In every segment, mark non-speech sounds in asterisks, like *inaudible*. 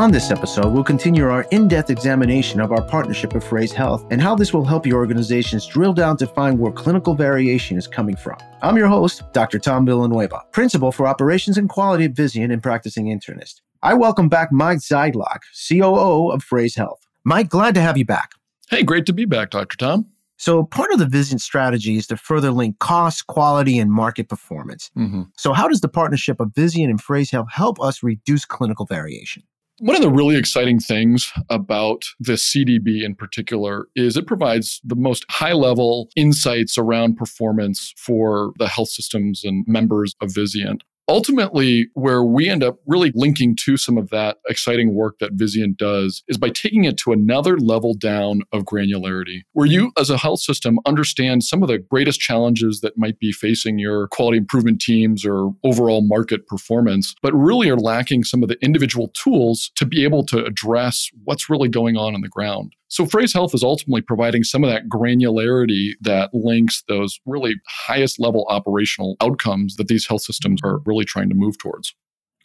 On this episode, we'll continue our in depth examination of our partnership with Phrase Health and how this will help your organizations drill down to find where clinical variation is coming from. I'm your host, Dr. Tom Villanueva, Principal for Operations and Quality at Vizient and practicing internist. I welcome back Mike Zeidlhack, COO of Phrase Health. Mike, glad to have you back. Hey, great to be back, Dr. Tom. So, part of the Vizient strategy is to further link cost, quality, and market performance. Mm-hmm. So, how does the partnership of Vizient and Phrase Health help us reduce clinical variation? One of the really exciting things about the CDB in particular is it provides the most high level insights around performance for the health systems and members of Vizient ultimately where we end up really linking to some of that exciting work that Vizient does is by taking it to another level down of granularity where you as a health system understand some of the greatest challenges that might be facing your quality improvement teams or overall market performance but really are lacking some of the individual tools to be able to address what's really going on on the ground so Phrase Health is ultimately providing some of that granularity that links those really highest level operational outcomes that these health systems are really trying to move towards.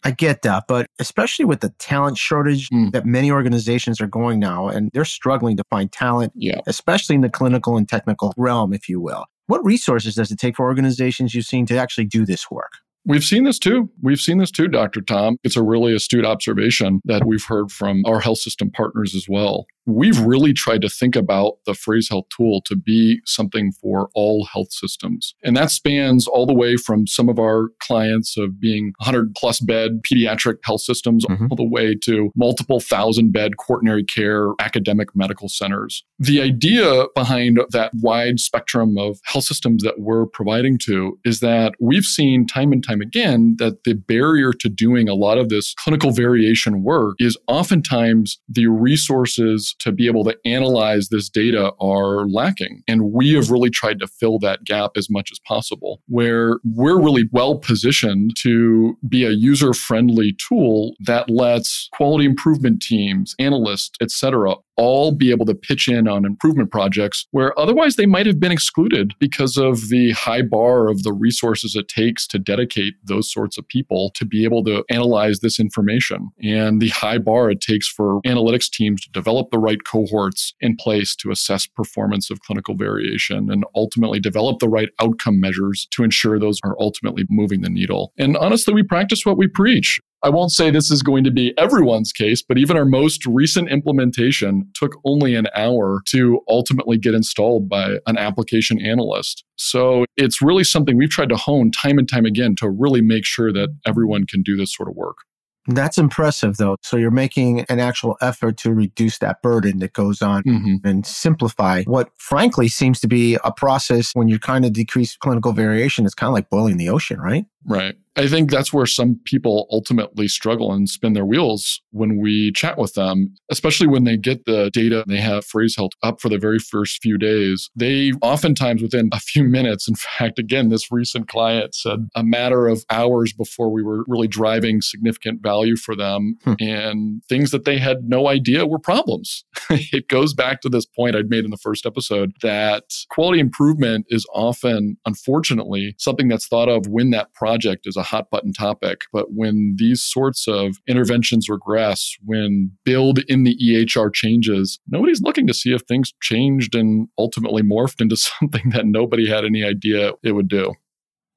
I get that, but especially with the talent shortage mm. that many organizations are going now, and they're struggling to find talent, yeah. especially in the clinical and technical realm, if you will. What resources does it take for organizations you've seen to actually do this work? We've seen this too. We've seen this too, Dr. Tom. It's a really astute observation that we've heard from our health system partners as well we've really tried to think about the phrase health tool to be something for all health systems. And that spans all the way from some of our clients of being 100 plus bed pediatric health systems, mm-hmm. all the way to multiple thousand bed quaternary care academic medical centers. The idea behind that wide spectrum of health systems that we're providing to is that we've seen time and time again that the barrier to doing a lot of this clinical variation work is oftentimes the resources to be able to analyze this data are lacking. And we have really tried to fill that gap as much as possible, where we're really well positioned to be a user friendly tool that lets quality improvement teams, analysts, et cetera, all be able to pitch in on improvement projects where otherwise they might have been excluded because of the high bar of the resources it takes to dedicate those sorts of people to be able to analyze this information and the high bar it takes for analytics teams to develop the right cohorts in place to assess performance of clinical variation and ultimately develop the right outcome measures to ensure those are ultimately moving the needle. And honestly, we practice what we preach. I won't say this is going to be everyone's case, but even our most recent implementation took only an hour to ultimately get installed by an application analyst. So it's really something we've tried to hone time and time again to really make sure that everyone can do this sort of work. That's impressive, though. So you're making an actual effort to reduce that burden that goes on mm-hmm. and simplify what, frankly, seems to be a process when you're kind of decrease clinical variation. It's kind of like boiling the ocean, right? Right. I think that's where some people ultimately struggle and spin their wheels when we chat with them, especially when they get the data and they have phrase health up for the very first few days. They oftentimes within a few minutes, in *laughs* fact, again, this recent client said a matter of hours before we were really driving significant value for them hmm. and things that they had no idea were problems. *laughs* it goes back to this point I'd made in the first episode that quality improvement is often, unfortunately, something that's thought of when that project project is a hot button topic. But when these sorts of interventions regress, when build in the EHR changes, nobody's looking to see if things changed and ultimately morphed into *laughs* something that nobody had any idea it would do.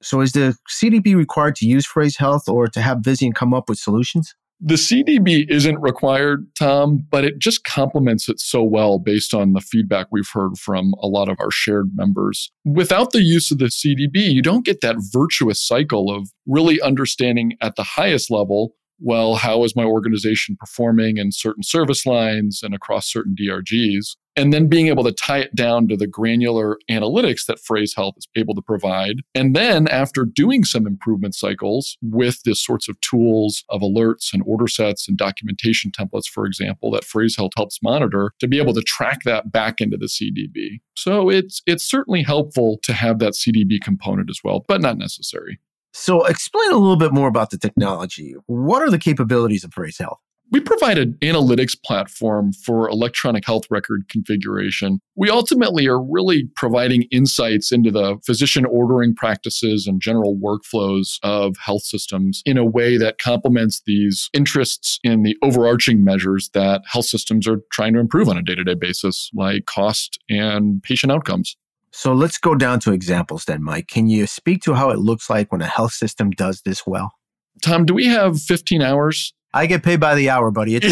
So, is the CDB required to use Phrase Health or to have Vizient come up with solutions? The CDB isn't required, Tom, but it just complements it so well based on the feedback we've heard from a lot of our shared members. Without the use of the CDB, you don't get that virtuous cycle of really understanding at the highest level well, how is my organization performing in certain service lines and across certain DRGs? and then being able to tie it down to the granular analytics that Phrase Health is able to provide. And then after doing some improvement cycles with this sorts of tools of alerts and order sets and documentation templates, for example, that Phrase Health helps monitor to be able to track that back into the CDB. So it's it's certainly helpful to have that CDB component as well, but not necessary. So explain a little bit more about the technology. What are the capabilities of Phrase Health? We provide an analytics platform for electronic health record configuration. We ultimately are really providing insights into the physician ordering practices and general workflows of health systems in a way that complements these interests in the overarching measures that health systems are trying to improve on a day to day basis, like cost and patient outcomes. So let's go down to examples then, Mike. Can you speak to how it looks like when a health system does this well? Tom, do we have 15 hours? I get paid by the hour, buddy. *laughs*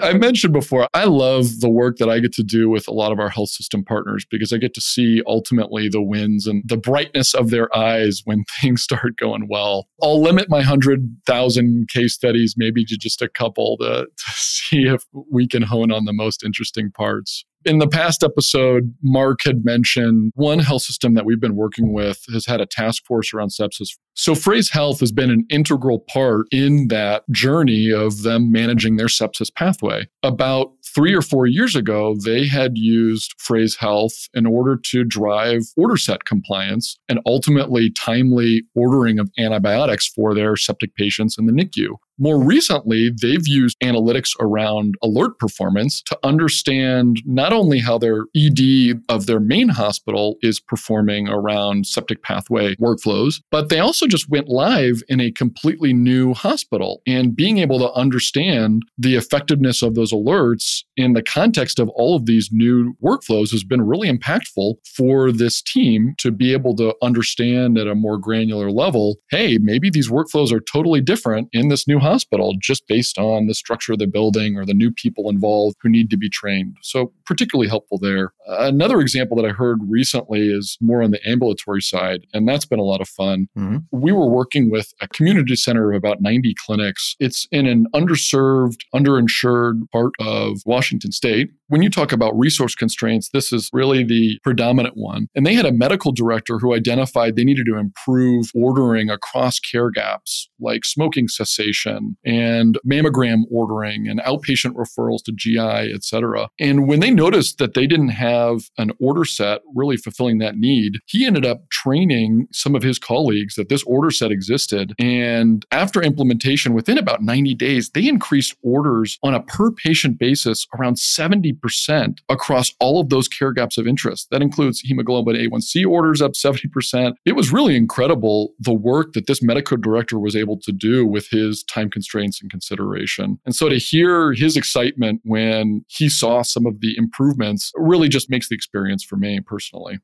I mentioned before, I love the work that I get to do with a lot of our health system partners because I get to see ultimately the wins and the brightness of their eyes when *laughs* things start going well. I'll limit my 100,000 case studies maybe to just a couple to, *laughs* to see if we can hone on the most interesting parts. In the past episode, Mark had mentioned one health system that we've been working with has had a task force around sepsis. So, Phrase Health has been an integral part in that journey of them managing their sepsis pathway. About three or four years ago, they had used Phrase Health in order to drive order set compliance and ultimately timely ordering of antibiotics for their septic patients in the NICU. More recently, they've used analytics around alert performance to understand not only how their ED of their main hospital is performing around septic pathway workflows, but they also just went live in a completely new hospital. And being able to understand the effectiveness of those alerts in the context of all of these new workflows has been really impactful for this team to be able to understand at a more granular level hey, maybe these workflows are totally different in this new hospital just based on the structure of the building or the new people involved who need to be trained. So, particularly helpful there. Another example that I heard recently is more on the ambulatory side, and that's been a lot of fun. Mm-hmm. We were working with a community center of about 90 clinics. It's in an underserved, underinsured part of Washington state. When you talk about resource constraints, this is really the predominant one. And they had a medical director who identified they needed to improve ordering across care gaps like smoking cessation and mammogram ordering and outpatient referrals to GI, et cetera. And when they noticed that they didn't have an order set really fulfilling that need, he ended up training some of his colleagues that this order set existed. And after implementation, within about 90 days, they increased orders on a per patient basis around 70 percent across all of those care gaps of interest. That includes hemoglobin A1C orders up 70%. It was really incredible the work that this medical director was able to do with his time constraints and consideration. And so to hear his excitement when he saw some of the improvements really just makes the experience for me personally.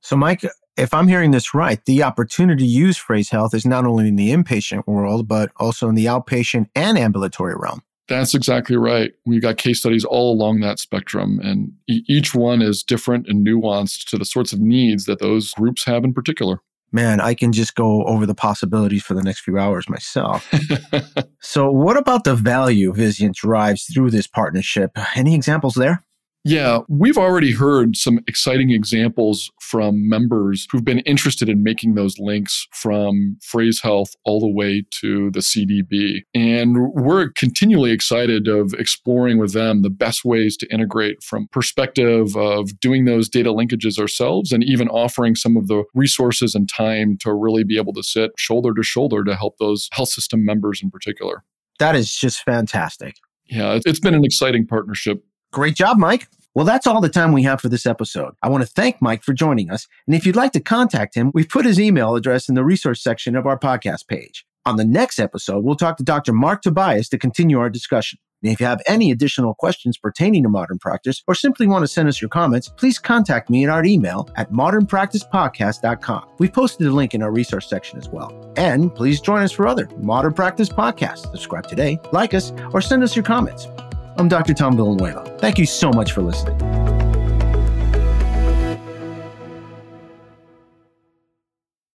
So, Mike, if I'm hearing this right, the opportunity to use phrase Health is not only in the inpatient world, but also in the outpatient and ambulatory realm. That's exactly right. We've got case studies all along that spectrum, and e- each one is different and nuanced to the sorts of needs that those groups have in particular. Man, I can just go over the possibilities for the next few hours myself. *laughs* so, what about the value Vizient drives through this partnership? Any examples there? Yeah, we've already heard some exciting examples from members who've been interested in making those links from phrase Health all the way to the CDB. And we're continually excited of exploring with them the best ways to integrate from perspective of doing those data linkages ourselves and even offering some of the resources and time to really be able to sit shoulder to shoulder to help those health system members in particular. That is just fantastic. Yeah, it's been an exciting partnership Great job, Mike. Well, that's all the time we have for this episode. I want to thank Mike for joining us. And if you'd like to contact him, we've put his email address in the resource section of our podcast page. On the next episode, we'll talk to Dr. Mark Tobias to continue our discussion. And if you have any additional questions pertaining to modern practice or simply want to send us your comments, please contact me at our email at modernpracticepodcast.com. We've posted a link in our resource section as well. And please join us for other Modern Practice podcasts. Subscribe today, like us, or send us your comments. I'm Dr. Tom Villanueva. Thank you so much for listening.